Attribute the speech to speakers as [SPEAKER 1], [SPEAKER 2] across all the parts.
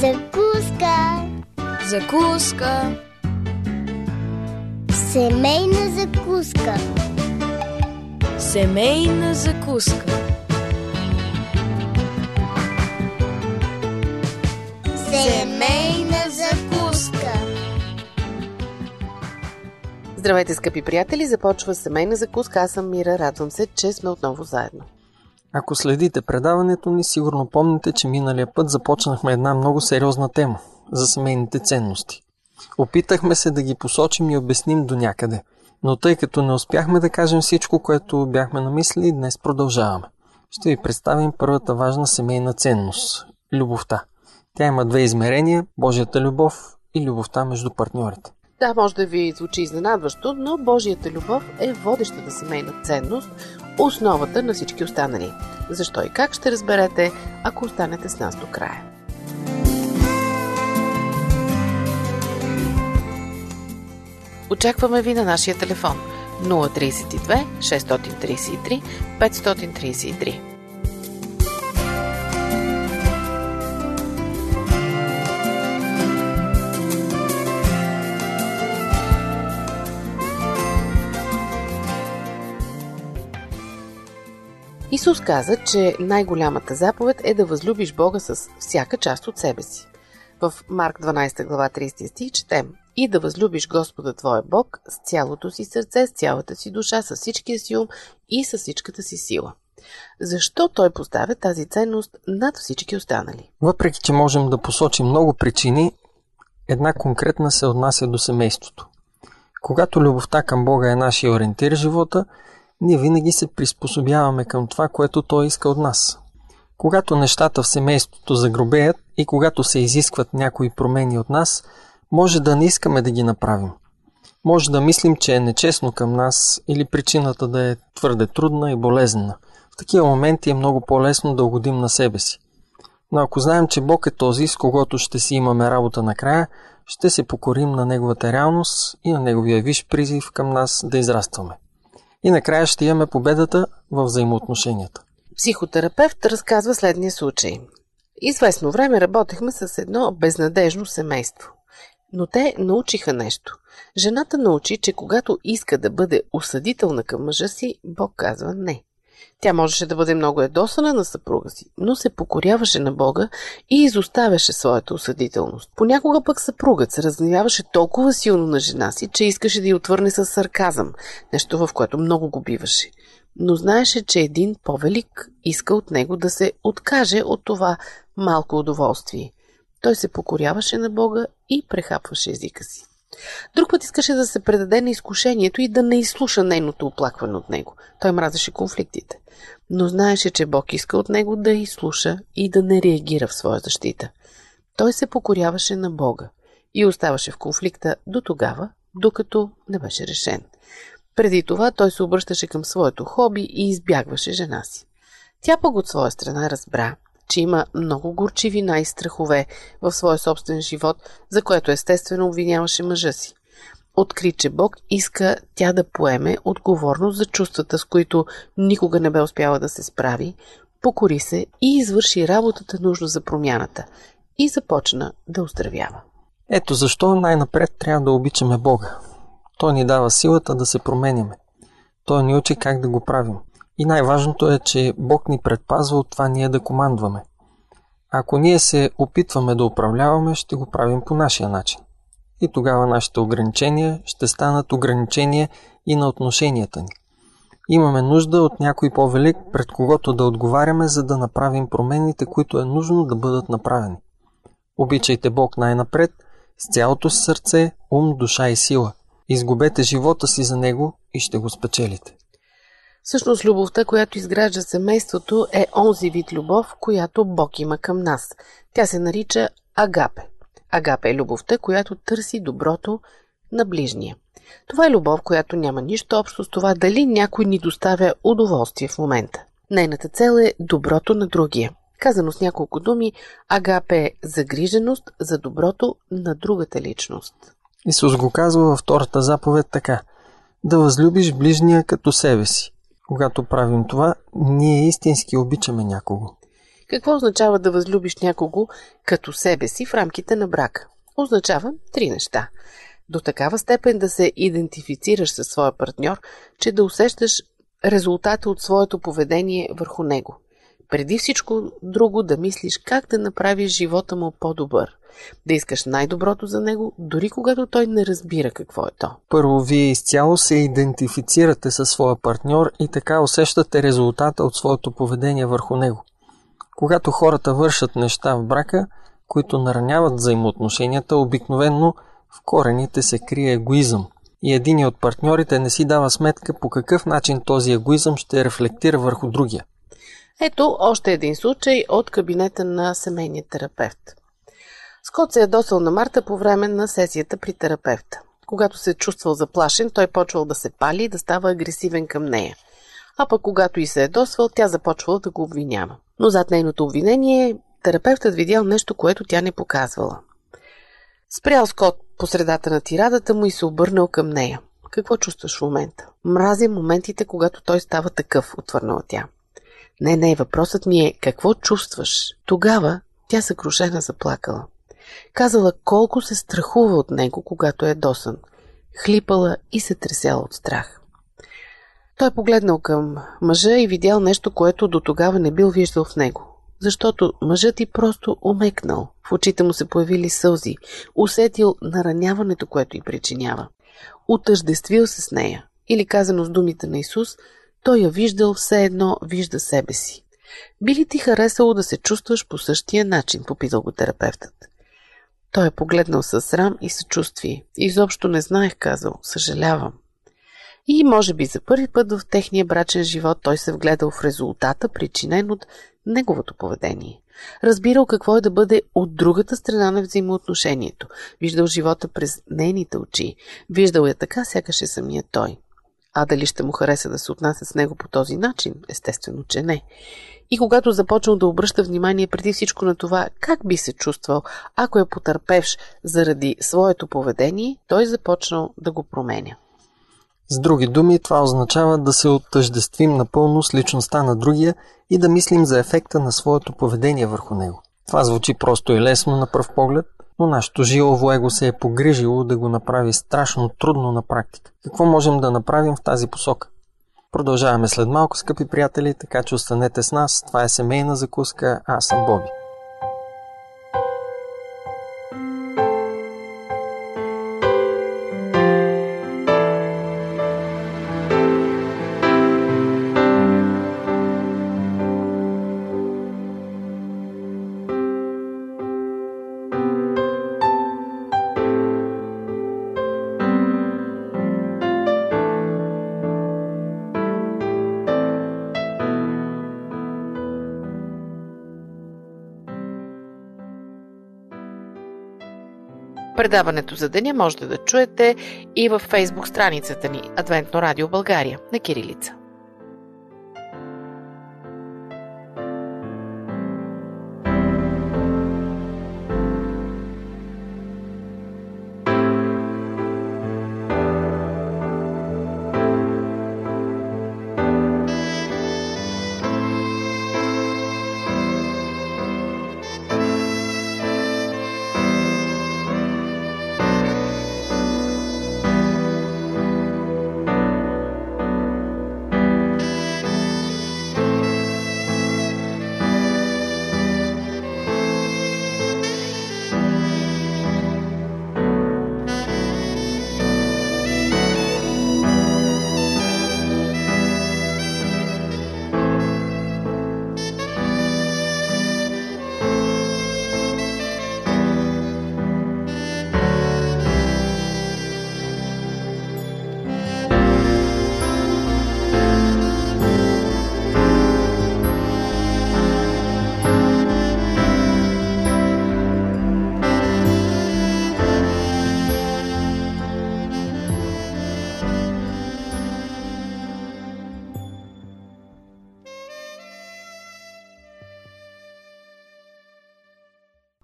[SPEAKER 1] Закуска.
[SPEAKER 2] Закуска.
[SPEAKER 1] Семейна закуска.
[SPEAKER 2] Семейна закуска.
[SPEAKER 1] Семейна закуска.
[SPEAKER 3] Здравейте, скъпи приятели! Започва семейна закуска. Аз съм Мира. Радвам се, че сме отново заедно.
[SPEAKER 4] Ако следите предаването ни, сигурно помните, че миналия път започнахме една много сериозна тема за семейните ценности. Опитахме се да ги посочим и обясним до някъде, но тъй като не успяхме да кажем всичко, което бяхме намислили, днес продължаваме. Ще ви представим първата важна семейна ценност – любовта. Тя има две измерения – Божията любов и любовта между партньорите.
[SPEAKER 3] Да, може да ви звучи изненадващо, но Божията любов е водещата семейна ценност, основата на всички останали. Защо и как ще разберете, ако останете с нас до края. Очакваме ви на нашия телефон 032 633 533. Исус каза, че най-голямата заповед е да възлюбиш Бога с всяка част от себе си. В Марк 12 глава 30 стих четем и да възлюбиш Господа Твоя Бог с цялото си сърце, с цялата си душа, с всичкия си ум и с всичката си сила. Защо той поставя тази ценност над всички останали?
[SPEAKER 4] Въпреки, че можем да посочим много причини, една конкретна се отнася до семейството. Когато любовта към Бога е нашия ориентир в живота, ние винаги се приспособяваме към това, което Той иска от нас. Когато нещата в семейството загробеят и когато се изискват някои промени от нас, може да не искаме да ги направим. Може да мислим, че е нечестно към нас или причината да е твърде трудна и болезнена. В такива моменти е много по-лесно да угодим на себе си. Но ако знаем, че Бог е този, с когото ще си имаме работа накрая, ще се покорим на Неговата реалност и на Неговия виш призив към нас да израстваме. И накрая ще имаме победата в взаимоотношенията.
[SPEAKER 3] Психотерапевт разказва следния случай. Известно време работехме с едно безнадежно семейство. Но те научиха нещо. Жената научи, че когато иска да бъде осъдителна към мъжа си, Бог казва не. Тя можеше да бъде много едосана на съпруга си, но се покоряваше на Бога и изоставяше своята осъдителност. Понякога пък съпругът се разгневяваше толкова силно на жена си, че искаше да й отвърне с сарказъм, нещо в което много го биваше. Но знаеше, че един повелик иска от него да се откаже от това малко удоволствие. Той се покоряваше на Бога и прехапваше езика си. Друг път искаше да се предаде на изкушението и да не изслуша нейното оплакване от него. Той мразеше конфликтите. Но знаеше, че Бог иска от него да изслуша и да не реагира в своя защита. Той се покоряваше на Бога и оставаше в конфликта до тогава, докато не беше решен. Преди това той се обръщаше към своето хоби и избягваше жена си. Тя пък от своя страна разбра, че има много горчивина и страхове в своя собствен живот, за което естествено обвиняваше мъжа си. Откри, че Бог иска тя да поеме отговорност за чувствата, с които никога не бе успяла да се справи, покори се и извърши работата нужно за промяната и започна да оздравява.
[SPEAKER 4] Ето защо най-напред трябва да обичаме Бога. Той ни дава силата да се променяме. Той ни учи как да го правим. И най-важното е, че Бог ни предпазва от това ние да командваме. Ако ние се опитваме да управляваме, ще го правим по нашия начин. И тогава нашите ограничения ще станат ограничения и на отношенията ни. Имаме нужда от някой по-велик, пред когото да отговаряме, за да направим промените, които е нужно да бъдат направени. Обичайте Бог най-напред, с цялото си сърце, ум, душа и сила. Изгубете живота си за Него и ще го спечелите.
[SPEAKER 3] Всъщност любовта, която изгражда семейството е онзи вид любов, която Бог има към нас. Тя се нарича агапе. Агапе е любовта, която търси доброто на ближния. Това е любов, която няма нищо общо с това дали някой ни доставя удоволствие в момента. Нейната цел е доброто на другия. Казано с няколко думи, агапе е загриженост за доброто на другата личност.
[SPEAKER 4] Исус го казва във втората заповед така – да възлюбиш ближния като себе си. Когато правим това, ние истински обичаме някого.
[SPEAKER 3] Какво означава да възлюбиш някого като себе си в рамките на брака? Означава три неща. До такава степен да се идентифицираш със своя партньор, че да усещаш резултата от своето поведение върху него. Преди всичко друго да мислиш как да направиш живота му по-добър. Да искаш най-доброто за него, дори когато той не разбира какво е то.
[SPEAKER 4] Първо, вие изцяло се идентифицирате със своя партньор и така усещате резултата от своето поведение върху него. Когато хората вършат неща в брака, които нараняват взаимоотношенията, обикновенно в корените се крие егоизъм. И един от партньорите не си дава сметка по какъв начин този егоизъм ще рефлектира върху другия.
[SPEAKER 3] Ето още един случай от кабинета на семейния терапевт. Скот се е досъл на Марта по време на сесията при терапевта. Когато се е чувствал заплашен, той почвал да се пали и да става агресивен към нея. А пък когато и се е досвал, тя започвала да го обвинява. Но зад нейното обвинение терапевтът видял нещо, което тя не показвала. Спрял Скот по средата на тирадата му и се обърнал към нея. Какво чувстваш в момента? Мразя моментите, когато той става такъв, отвърнала тя. Не, не, въпросът ми е какво чувстваш. Тогава тя съкрушена заплакала. Казала колко се страхува от него, когато е досън. Хлипала и се тресяла от страх. Той погледнал към мъжа и видял нещо, което до тогава не бил виждал в него. Защото мъжът и просто умекнал. В очите му се появили сълзи. Усетил нараняването, което й причинява. Утъждествил се с нея. Или казано с думите на Исус, той я виждал все едно вижда себе си. Би ли ти харесало да се чувстваш по същия начин, попитал го терапевтът. Той е погледнал със срам и съчувствие. Изобщо не знаех, казал. Съжалявам. И може би за първи път в техния брачен живот той се вгледал в резултата, причинен от неговото поведение. Разбирал какво е да бъде от другата страна на взаимоотношението. Виждал живота през нейните очи. Виждал я така, сякаш е самия той. А дали ще му хареса да се отнася с него по този начин? Естествено, че не. И когато започнал да обръща внимание преди всичко на това как би се чувствал, ако е потърпевш заради своето поведение, той започнал да го променя.
[SPEAKER 4] С други думи, това означава да се оттъждествим напълно с личността на другия и да мислим за ефекта на своето поведение върху него. Това звучи просто и лесно на пръв поглед, но нашето жилово его се е погрижило да го направи страшно трудно на практика. Какво можем да направим в тази посока? Продължаваме след малко, скъпи приятели, така че останете с нас. Това е семейна закуска, аз съм Боби.
[SPEAKER 3] Предаването за деня можете да чуете и във фейсбук страницата ни Адвентно радио България на Кирилица.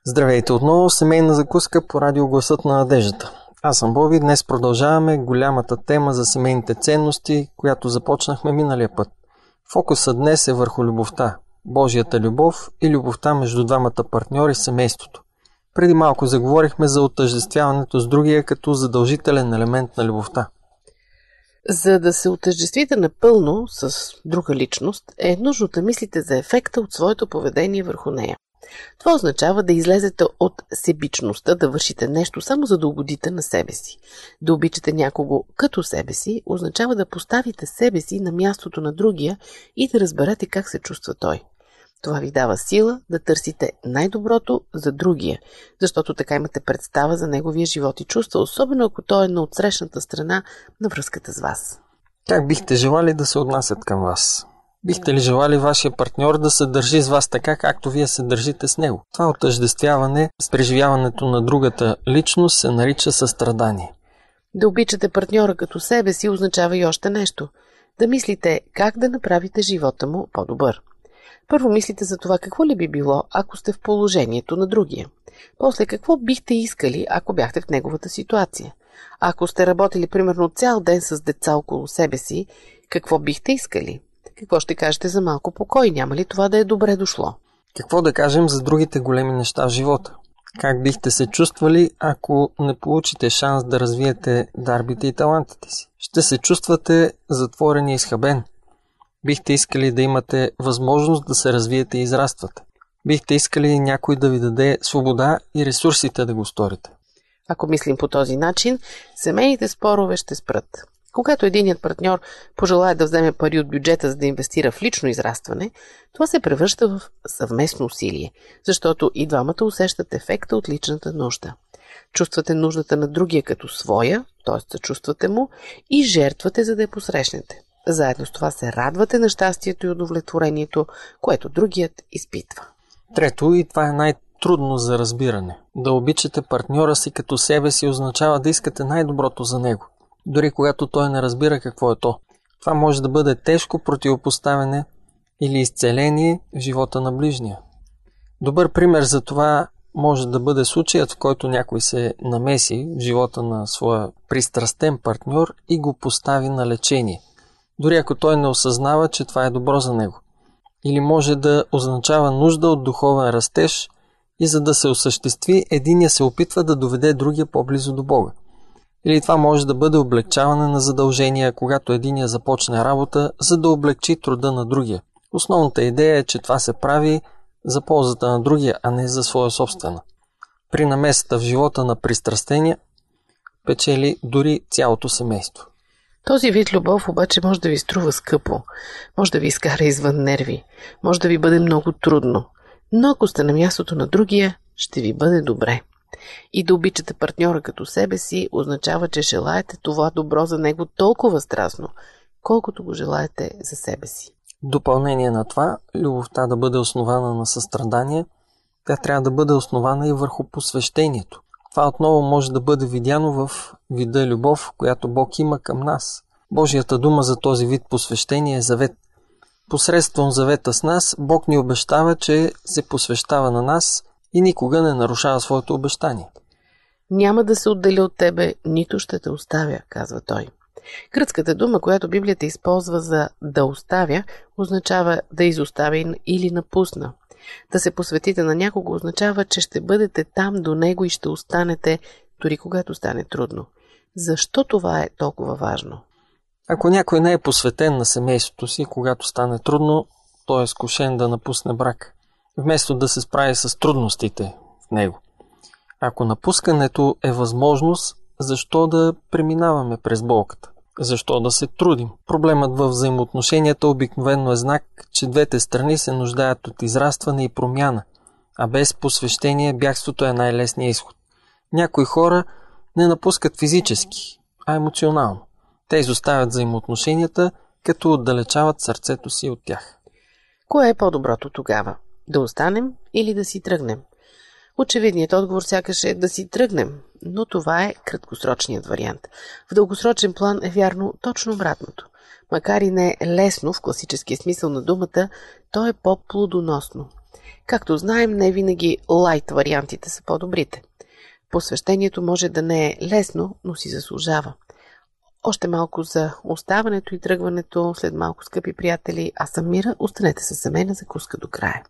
[SPEAKER 3] Здравейте отново, семейна закуска по радио Гласът на надеждата. Аз съм Боби, днес продължаваме голямата тема за семейните ценности, която започнахме миналия път. Фокусът днес е върху любовта.
[SPEAKER 4] Божията любов и любовта между двамата партньори семейството. Преди малко заговорихме за отъждествяването с другия като задължителен елемент на любовта.
[SPEAKER 3] За да се отъждествите напълно с друга личност, е нужно да мислите за ефекта от своето поведение върху нея. Това означава да излезете от себичността, да вършите нещо само за да угодите на себе си. Да обичате някого като себе си означава да поставите себе си на мястото на другия и да разберете как се чувства той. Това ви дава сила да търсите най-доброто за другия, защото така имате представа за неговия живот и чувства, особено ако той е на отсрещната страна на връзката с вас.
[SPEAKER 4] Как бихте желали да се отнасят към вас? Бихте ли желали вашия партньор да се държи с вас така, както вие се държите с него? Това отъждествяване с преживяването на другата личност се нарича състрадание.
[SPEAKER 3] Да обичате партньора като себе си означава и още нещо. Да мислите как да направите живота му по-добър. Първо мислите за това какво ли би било, ако сте в положението на другия. После какво бихте искали, ако бяхте в неговата ситуация. Ако сте работили примерно цял ден с деца около себе си, какво бихте искали? Какво ще кажете за малко покой? Няма ли това да е добре дошло?
[SPEAKER 4] Какво да кажем за другите големи неща в живота? Как бихте се чувствали, ако не получите шанс да развиете дарбите и талантите си? Ще се чувствате затворен и изхабен. Бихте искали да имате възможност да се развиете и израствате. Бихте искали някой да ви даде свобода и ресурсите да го сторите.
[SPEAKER 3] Ако мислим по този начин, семейните спорове ще спрат. Когато единият партньор пожелая да вземе пари от бюджета за да инвестира в лично израстване, това се превръща в съвместно усилие, защото и двамата усещат ефекта от личната нужда. Чувствате нуждата на другия като своя, т.е. съчувствате му и жертвате, за да я посрещнете. Заедно с това се радвате на щастието и удовлетворението, което другият изпитва.
[SPEAKER 4] Трето, и това е най-трудно за разбиране. Да обичате партньора си като себе си означава да искате най-доброто за него дори когато той не разбира какво е то. Това може да бъде тежко противопоставяне или изцеление в живота на ближния. Добър пример за това може да бъде случаят, в който някой се намеси в живота на своя пристрастен партньор и го постави на лечение, дори ако той не осъзнава, че това е добро за него. Или може да означава нужда от духовен растеж и за да се осъществи, единия се опитва да доведе другия по-близо до Бога. Или това може да бъде облегчаване на задължения, когато единия започне работа, за да облегчи труда на другия. Основната идея е, че това се прави за ползата на другия, а не за своя собствена. При намесата в живота на пристрастения печели дори цялото семейство.
[SPEAKER 3] Този вид любов обаче може да ви струва скъпо, може да ви изкара извън нерви, може да ви бъде много трудно, но ако сте на мястото на другия, ще ви бъде добре. И да обичате партньора като себе си означава, че желаете това добро за него толкова страстно, колкото го желаете за себе си.
[SPEAKER 4] Допълнение на това, любовта да бъде основана на състрадание, тя трябва да бъде основана и върху посвещението. Това отново може да бъде видяно в вида любов, която Бог има към нас. Божията дума за този вид посвещение е завет. Посредством завета с нас, Бог ни обещава, че се посвещава на нас и никога не нарушава своето обещание.
[SPEAKER 3] Няма да се отделя от тебе, нито ще те оставя, казва той. Гръцката дума, която Библията използва за да оставя, означава да изоставя или напусна. Да се посветите на някого означава, че ще бъдете там до него и ще останете, дори когато стане трудно. Защо това е толкова важно?
[SPEAKER 4] Ако някой не е посветен на семейството си, когато стане трудно, той е скушен да напусне брак вместо да се справи с трудностите в него. Ако напускането е възможност, защо да преминаваме през болката? Защо да се трудим? Проблемът в взаимоотношенията обикновено е знак, че двете страни се нуждаят от израстване и промяна, а без посвещение бягството е най-лесният изход. Някои хора не напускат физически, а емоционално. Те изоставят взаимоотношенията, като отдалечават сърцето си от тях.
[SPEAKER 3] Кое е по-доброто тогава? Да останем или да си тръгнем? Очевидният отговор сякаш е да си тръгнем, но това е краткосрочният вариант. В дългосрочен план е вярно точно обратното. Макар и не е лесно в класическия смисъл на думата, то е по-плодоносно. Както знаем, не винаги лайт вариантите са по-добрите. Посвещението може да не е лесно, но си заслужава. Още малко за оставането и тръгването след малко, скъпи приятели. Аз съм Мира. Останете с семейна закуска до края.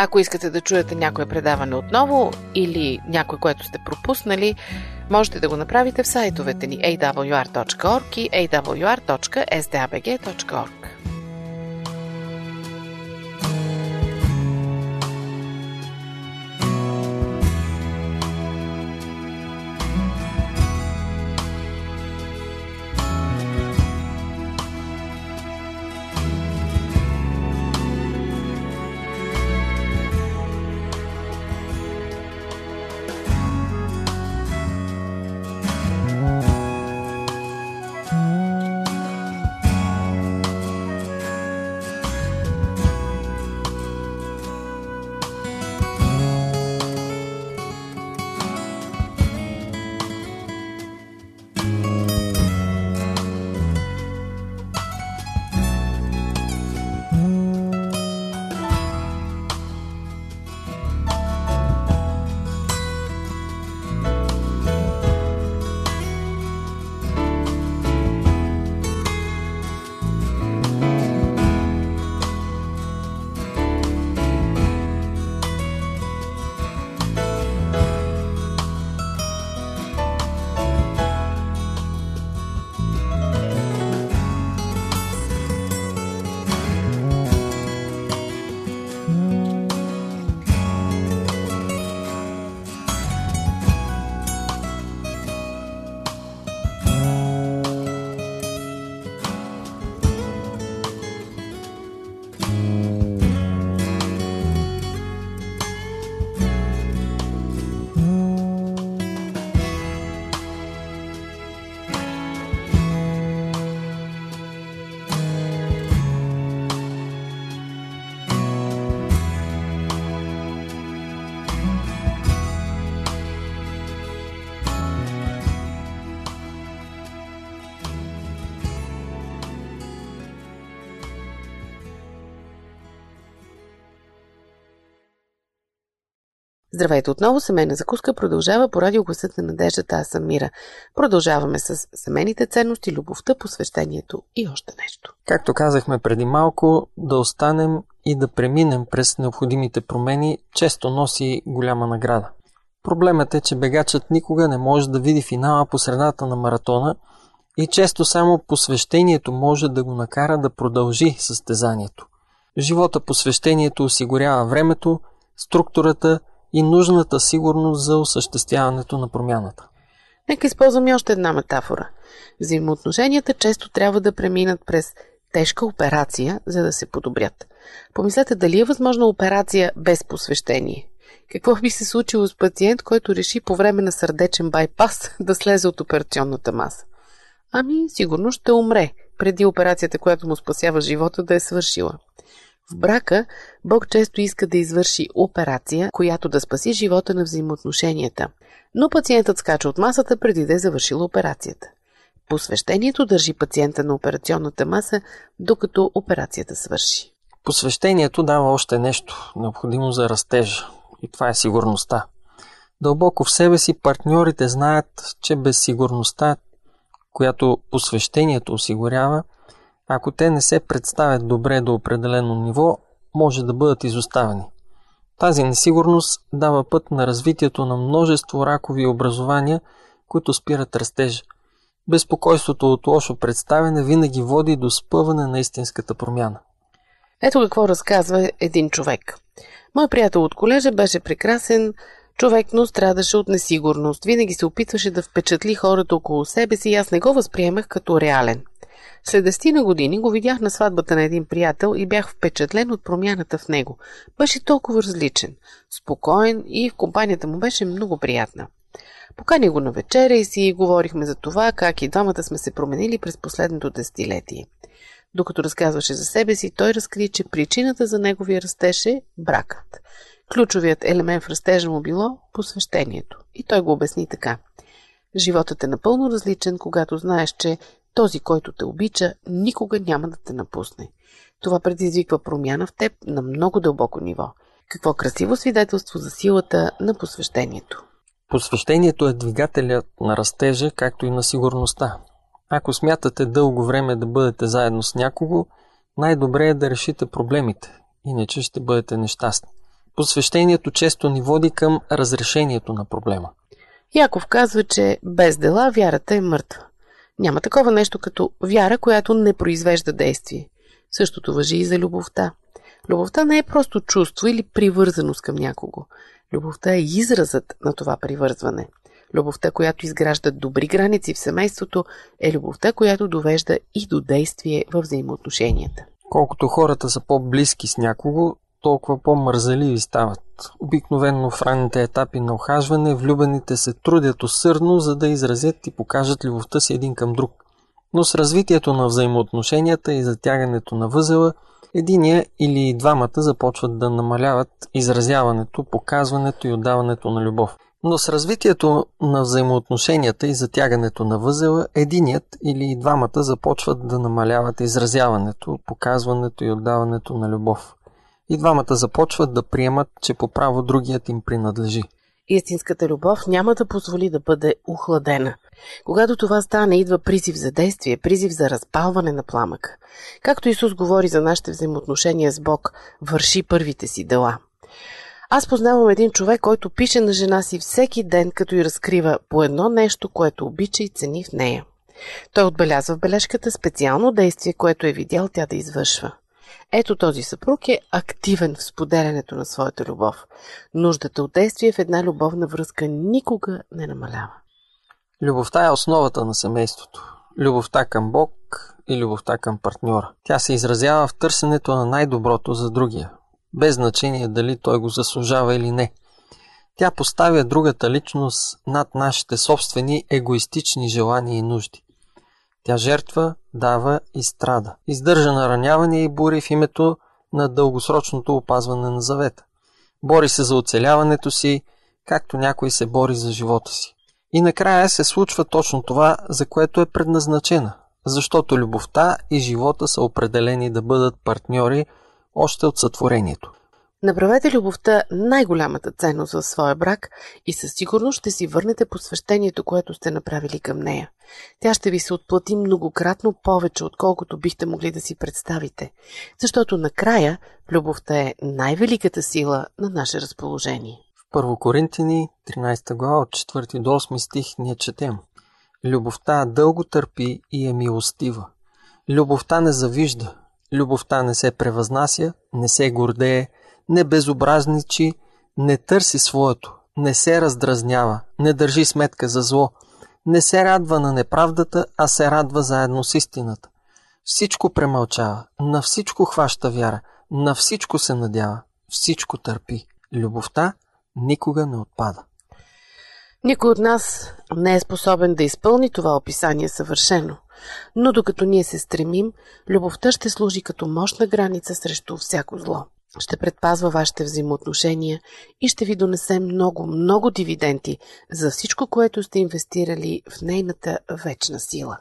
[SPEAKER 3] Ако искате да чуете някое предаване отново или някое, което сте пропуснали, можете да го направите в сайтовете ни awr.org и awr.sdabg.org. Здравейте отново, семейна закуска продължава по радио Гласът на надеждата. Аз съм Мира. Продължаваме с семейните ценности, любовта, посвещението и още нещо.
[SPEAKER 4] Както казахме преди малко, да останем и да преминем през необходимите промени често носи голяма награда. Проблемът е, че бегачът никога не може да види финала по средата на маратона и често само посвещението може да го накара да продължи състезанието. Живота посвещението осигурява времето, структурата и нужната сигурност за осъществяването на промяната.
[SPEAKER 3] Нека използвам и още една метафора. Взаимоотношенията често трябва да преминат през тежка операция, за да се подобрят. Помислете дали е възможна операция без посвещение. Какво би се случило с пациент, който реши по време на сърдечен байпас да слезе от операционната маса? Ами, сигурно ще умре, преди операцията, която му спасява живота, да е свършила. В брака Бог често иска да извърши операция, която да спаси живота на взаимоотношенията, но пациентът скача от масата преди да е завършил операцията. Посвещението държи пациента на операционната маса, докато операцията свърши.
[SPEAKER 4] Посвещението дава още нещо, необходимо за растежа, и това е сигурността. Дълбоко в себе си партньорите знаят, че без сигурността, която посвещението осигурява – ако те не се представят добре до определено ниво, може да бъдат изоставени. Тази несигурност дава път на развитието на множество ракови образования, които спират растежа. Безпокойството от лошо представяне винаги води до спъване на истинската промяна.
[SPEAKER 3] Ето какво разказва един човек. Мой приятел от колежа беше прекрасен човек, но страдаше от несигурност. Винаги се опитваше да впечатли хората около себе си и аз не го възприемах като реален – След десетина години го видях на сватбата на един приятел и бях впечатлен от промяната в него. Беше толкова различен, спокоен и в компанията му беше много приятна. Покани го на вечеря и си говорихме за това, как и двамата сме се променили през последното десетилетие. Докато разказваше за себе си, той разкри, че причината за неговия растеж е бракът. Ключовият елемент в растежа му било посвещението. И той го обясни така. Животът е напълно различен, когато знаеш, че този, който те обича, никога няма да те напусне. Това предизвиква промяна в теб на много дълбоко ниво. Какво красиво свидетелство за силата на посвещението.
[SPEAKER 4] Посвещението е двигателят на растежа, както и на сигурността. Ако смятате дълго време да бъдете заедно с някого, най-добре е да решите проблемите, иначе ще бъдете нещастни. Посвещението често ни води към разрешението на проблема.
[SPEAKER 3] Яков казва, че без дела вярата е мъртва. Няма такова нещо като вяра, която не произвежда действие. Същото въжи и за любовта. Любовта не е просто чувство или привързаност към някого. Любовта е изразът на това привързване. Любовта, която изгражда добри граници в семейството, е любовта, която довежда и до действие в взаимоотношенията.
[SPEAKER 4] Колкото хората са по-близки с някого, толкова по-мързаливи стават. Обикновенно в ранните етапи на охажване влюбените се трудят усърдно, за да изразят и покажат любовта си един към друг. Но с развитието на взаимоотношенията и затягането на възела, единия или двамата започват да намаляват изразяването, показването и отдаването на любов. Но с развитието на взаимоотношенията и затягането на възела, единият или двамата започват да намаляват изразяването, показването и отдаването на любов и двамата започват да приемат, че по право другият им принадлежи.
[SPEAKER 3] Истинската любов няма да позволи да бъде охладена. Когато това стане, идва призив за действие, призив за разпалване на пламъка. Както Исус говори за нашите взаимоотношения с Бог, върши първите си дела. Аз познавам един човек, който пише на жена си всеки ден, като й разкрива по едно нещо, което обича и цени в нея. Той отбелязва в бележката специално действие, което е видял тя да извършва. Ето този съпруг е активен в споделянето на своята любов. Нуждата от действие в една любовна връзка никога не намалява.
[SPEAKER 4] Любовта е основата на семейството. Любовта към Бог и любовта към партньора. Тя се изразява в търсенето на най-доброто за другия, без значение дали той го заслужава или не. Тя поставя другата личност над нашите собствени егоистични желания и нужди. Тя жертва, дава и страда. Издържа наранявания и бури в името на дългосрочното опазване на завета. Бори се за оцеляването си, както някой се бори за живота си. И накрая се случва точно това, за което е предназначена, защото любовта и живота са определени да бъдат партньори още от сътворението.
[SPEAKER 3] Направете любовта най-голямата ценност в своя брак и със сигурност ще си върнете посвещението, което сте направили към нея. Тя ще ви се отплати многократно повече, отколкото бихте могли да си представите, защото накрая любовта е най-великата сила на наше разположение.
[SPEAKER 4] В Първо Коринтини, 13 глава, от 4 до 8 стих ние четем. Любовта дълго търпи и е милостива. Любовта не завижда. Любовта не се превъзнася, не се гордее, не безобразничи, не търси своето, не се раздразнява, не държи сметка за зло, не се радва на неправдата, а се радва заедно с истината. Всичко премълчава, на всичко хваща вяра, на всичко се надява, всичко търпи. Любовта никога не отпада.
[SPEAKER 3] Никой от нас не е способен да изпълни това описание съвършено, но докато ние се стремим, любовта ще служи като мощна граница срещу всяко зло ще предпазва вашите взаимоотношения и ще ви донесе много, много дивиденти за всичко, което сте инвестирали в нейната вечна сила.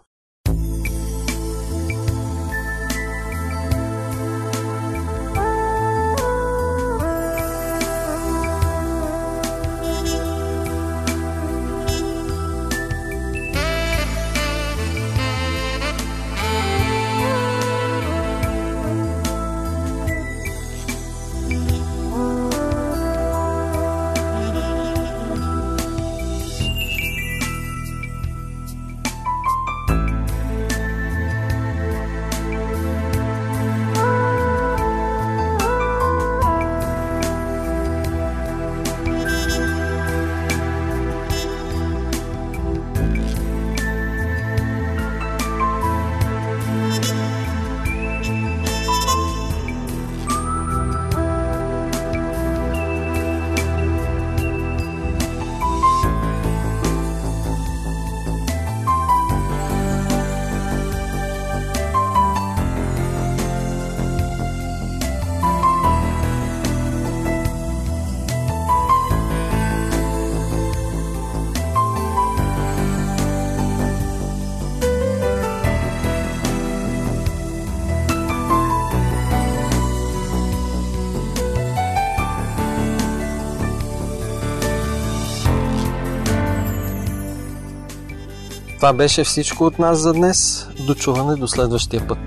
[SPEAKER 4] Това беше всичко от нас за днес. Дочуване до следващия път.